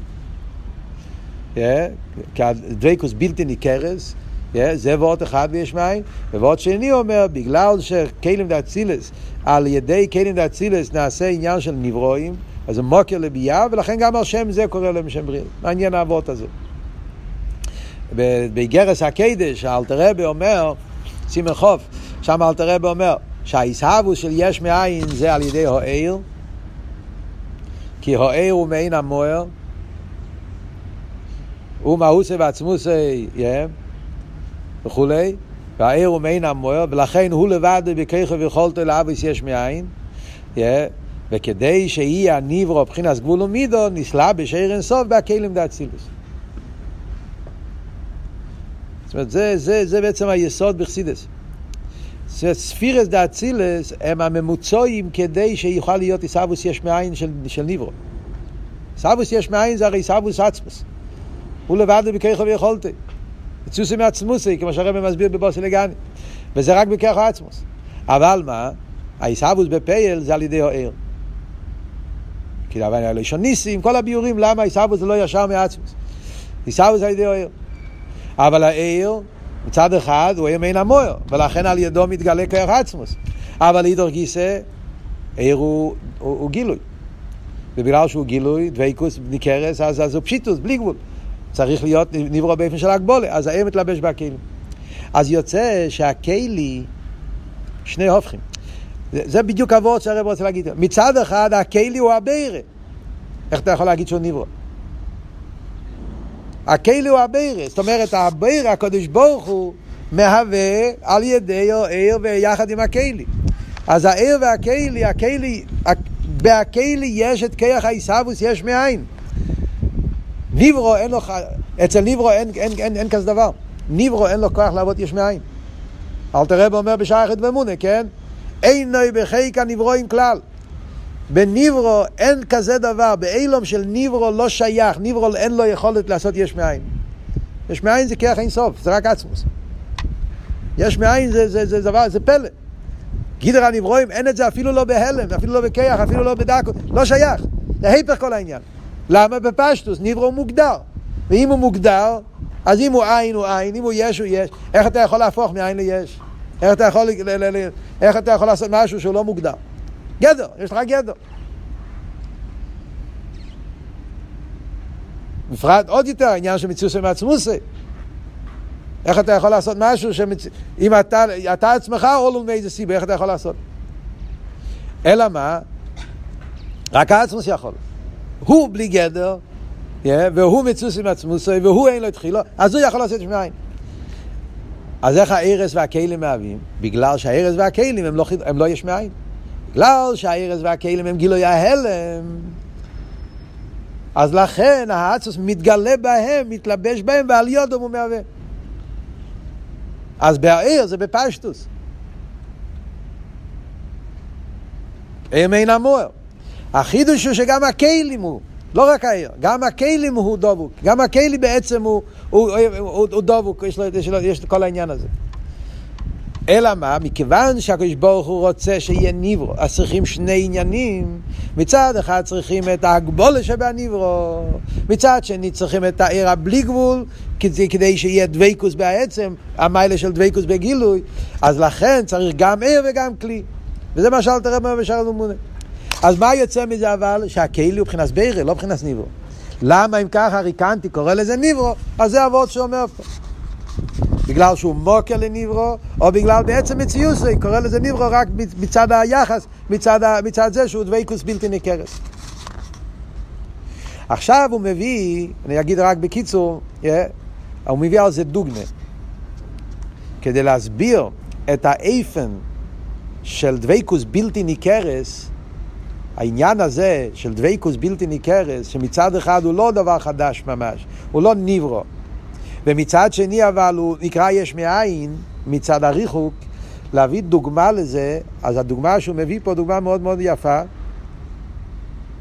כי הדבקוס בלתי ניכרס, זה ועוד אחד ויש מאין, ועוד שני אומר, בגלל שכלים דאצילס, על ידי כלים דאצילס נעשה עניין של נברואים, אז זה מוקר לביאה, ולכן גם על שם זה קורא להם שם בריאה. מעניין האבות הזה. בגרס הקדש, האלתרבה אומר, סימן חוף, שם האלתרבה אומר, שהעיסאוווס של יש מאין זה על ידי הוער, כי הוער הוא מעין המוער, הוא מהוסי ועצמוסי, yeah, וכולי, והער הוא מעין המוער, ולכן הוא לבד בכיכו ויכולתו לאביס יש מאין, yeah, וכדי שיהיה הניברו מבחינת גבול ומידו, נסלה בשער אינסוף בהכלים דאצילוס. זאת אומרת, זה, זה, זה בעצם היסוד בחסידס. ספירס דה אצילס הם הממוצעים כדי שיוכל להיות עיסאוווס יש מאין של, של ניברו. עיסאוווס יש מאין זה הרי עיסאוווס עצמוס. הוא לבד בכיכו ויכולתי. יצוסי מעצמוסי, כמו שהרבא מסביר בבוסי לגני. וזה רק בכיכו עצמוס. אבל מה? העיסאוווס בפייל זה על ידי הוער. כי דבר היה לשון ניסים, כל הביורים, למה עיסאוווס זה לא ישר מעצמוס. עיסאוווס על ידי הוער. אבל הער מצד אחד הוא היה מעין המוער, ולכן על ידו מתגלה כוח עצמוס. אבל אידור גיסא, עיר הוא, הוא, הוא גילוי. ובגלל שהוא גילוי, דוויקוס ניכרס, אז, אז הוא פשיטוס, בלי גבול. צריך להיות נברוא באופן של הגבולה, אז העיר מתלבש בכלים. אז יוצא שהכלי, שני הופכים. זה, זה בדיוק הוורד שהרב רוצה להגיד. מצד אחד, הכלי הוא הבירה. איך אתה יכול להגיד שהוא נברוא? הכלי הוא הבירה, זאת אומרת הבירה, הקדוש ברוך הוא מהווה על ידי העיר ויחד עם הכלי. אז העיר והכלי, הכלי, בהכלי יש את כיח העיסאוווס יש מאין. ניברו אין לו, אצל ניברו אין, אין, אין, אין כזה דבר. ניברו אין לו כוח לעבוד יש מאין. אלתר רב אומר בשייכת ומונה, כן? אינו בחיקה נברואים כלל. בניברו אין כזה דבר, באילום של ניברו לא שייך, ניברו אין לו יכולת לעשות יש מאין. יש מאין זה כיח אין סוף, זה רק עצמוס. יש מאין זה, זה, זה, זה דבר, זה פלא. גידר הנברואים אין את זה אפילו לא בהלם, אפילו לא בכיח, אפילו לא בדקות, לא שייך. זה היפך כל העניין. למה בפשטוס? ניברו מוגדר. ואם הוא מוגדר, אז אם הוא עין הוא עין, אם הוא יש הוא יש. איך אתה יכול להפוך מעין ליש? איך אתה יכול, איך אתה יכול לעשות משהו שהוא לא מוגדר? גדר, יש לך גדר. בפרט עוד יותר העניין של מציאות מעצמוסי. איך אתה יכול לעשות משהו שמצ... אם אתה, אתה עצמך עולו מאיזה סיבה, איך אתה יכול לעשות? אלא מה? רק העצמוס יכול. הוא בלי גדר, yeah, והוא מצוס עם עצמוסי, והוא אין לו התחילו, אז הוא יכול לעשות שמיים. אז איך הארז והכלים מהווים? בגלל שהארז והכלים הם לא, הם לא יש מאין. בגלל שהארז והכלים הם גילוי ההלם, אז לכן האצוס מתגלה בהם, מתלבש בהם, ועל יודום הוא מהווה. אז בעיר זה בפשטוס. הם אין המוער. החידוש הוא שגם הכלים הוא, לא רק העיר, גם הכלים הוא דבוק. גם הכלי בעצם הוא, הוא, הוא, הוא, הוא דבוק, יש לו, יש, לו, יש לו כל העניין הזה. אלא מה? מכיוון שהקדוש ברוך הוא רוצה שיהיה ניברו, אז צריכים שני עניינים. מצד אחד צריכים את ההגבולה שבהניברו, מצד שני צריכים את העיר הבלי גבול, כדי, כדי שיהיה דבייקוס בעצם, המיילה של דבייקוס בגילוי, אז לכן צריך גם עיר וגם כלי. וזה מה שאלת רב בשאר אלומונה. אז מה יוצא מזה אבל? שהכלי הוא מבחינת בירה, לא מבחינת ניברו. למה אם ככה ריקנטי קורא לזה ניברו, אז זה אבות שאומר פה. בגלל שהוא מוקר לניברו, או בגלל בעצם מציאות זה, קורא לזה ניברו רק מצד היחס, מצד, מצד זה שהוא דבייקוס בלתי ניכרת. עכשיו הוא מביא, אני אגיד רק בקיצור, yeah, הוא מביא על זה דוגמה. כדי להסביר את האיפן של דבייקוס בלתי ניכרס, העניין הזה של דבייקוס בלתי ניכרס, שמצד אחד הוא לא דבר חדש ממש, הוא לא ניברו. ומצד שני אבל הוא נקרא יש מאין, מצד הריחוק, להביא דוגמה לזה, אז הדוגמה שהוא מביא פה דוגמה מאוד מאוד יפה,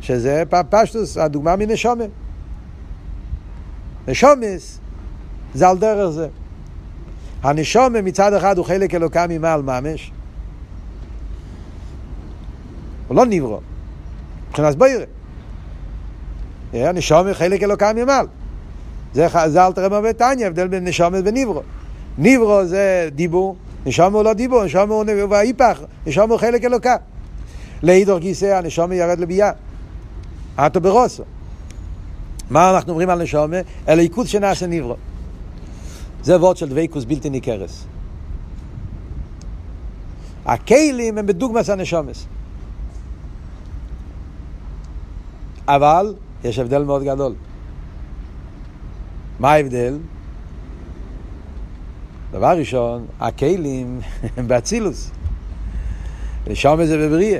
שזה פשטוס, הדוגמה מנשומה. נשומס זה על דרך זה. הנשומה מצד אחד הוא חלק אלוקה ממעל ממש. הוא לא נברו, מבחינת בוירה. הנשומה חלק אלוקה ממעל. זה, אל תראה בטניה, הבדל בין נשומת ונברו. נברו זה דיבור, נשומת הוא לא דיבור, נשומת הוא והאיפך, נשומת הוא חלק אלוקה. לאידור גיסא הנשומת ירד לביאה. אטו ברוסו. מה אנחנו אומרים על נשומת? אליקוס שנעשה נברו. זה וורד של דבייקוס בלתי ניכרס. הכלים הם בדוגמס הנשומס. אבל יש הבדל מאוד גדול. מה ההבדל? דבר ראשון, הכלים הם באצילוס. ושם זה בבריאה,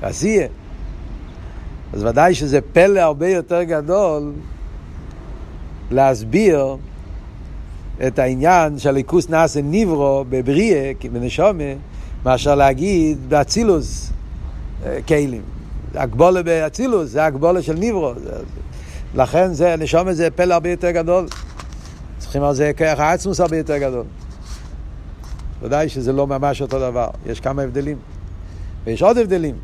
בעשייה. אז ודאי שזה פלא הרבה יותר גדול להסביר את העניין של ליכוס נעשה ניברו בבריאה, בנשומה, מאשר להגיד באצילוס כלים. הגבולה באצילוס, זה הגבולה של ניברו. לכן זה, נשומה זה פלא הרבה יותר גדול. צריכים על זה כרך העצמוס הרבה יותר גדול. ודאי שזה לא ממש אותו דבר, יש כמה הבדלים. ויש עוד הבדלים.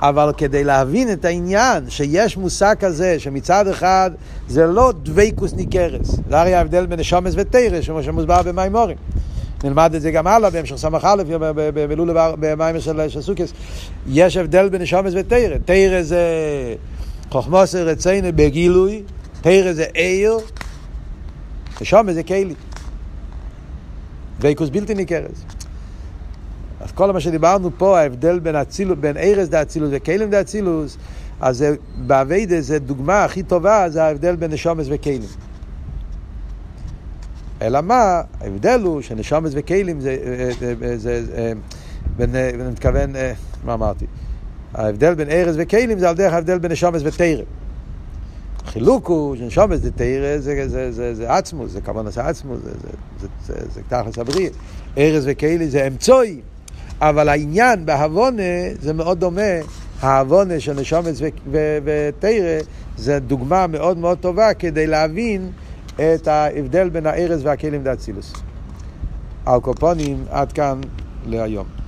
אבל כדי להבין את העניין שיש מושג כזה שמצד אחד זה לא דבייקוס ניכרס, זה הרי ההבדל בין נשומס ותרס, כמו שמוסבר במימורים. נלמד את זה גם הלאה בהמשך סמך א' בלול במים של סוכס. יש הבדל בין נשומס ותרס. תרס זה חוכמוס רצינו בגילוי, תרס זה עיר, נשומס זה כלי. דבייקוס בלתי ניכרס. אז כל מה שדיברנו פה, ההבדל בין אצילוס, בין ארז דאצילוס וכלים דאצילוס, אז זה, באביידה זה דוגמה הכי טובה, זה ההבדל בין נשומס וכלים. אלא מה, ההבדל הוא שנשומס וכלים זה, זה, זה, זה, זה בין, אני מתכוון, מה אמרתי? ההבדל בין ארז וכלים זה על דרך ההבדל בין נשומס ותרא. החילוק הוא שנשומס זה תרא, זה, זה, זה, זה עצמוס, זה כמובן עשה עצמוס, זה, זה, זה, זה, זה, זה תכלס הבריא. ארז וכלים זה אמצוי. אבל העניין בהבונה זה מאוד דומה, ההבונה של נשומץ ותרא זה דוגמה מאוד מאוד טובה כדי להבין את ההבדל בין הארז והכלים דאצילוס. על קופונים עד כאן להיום.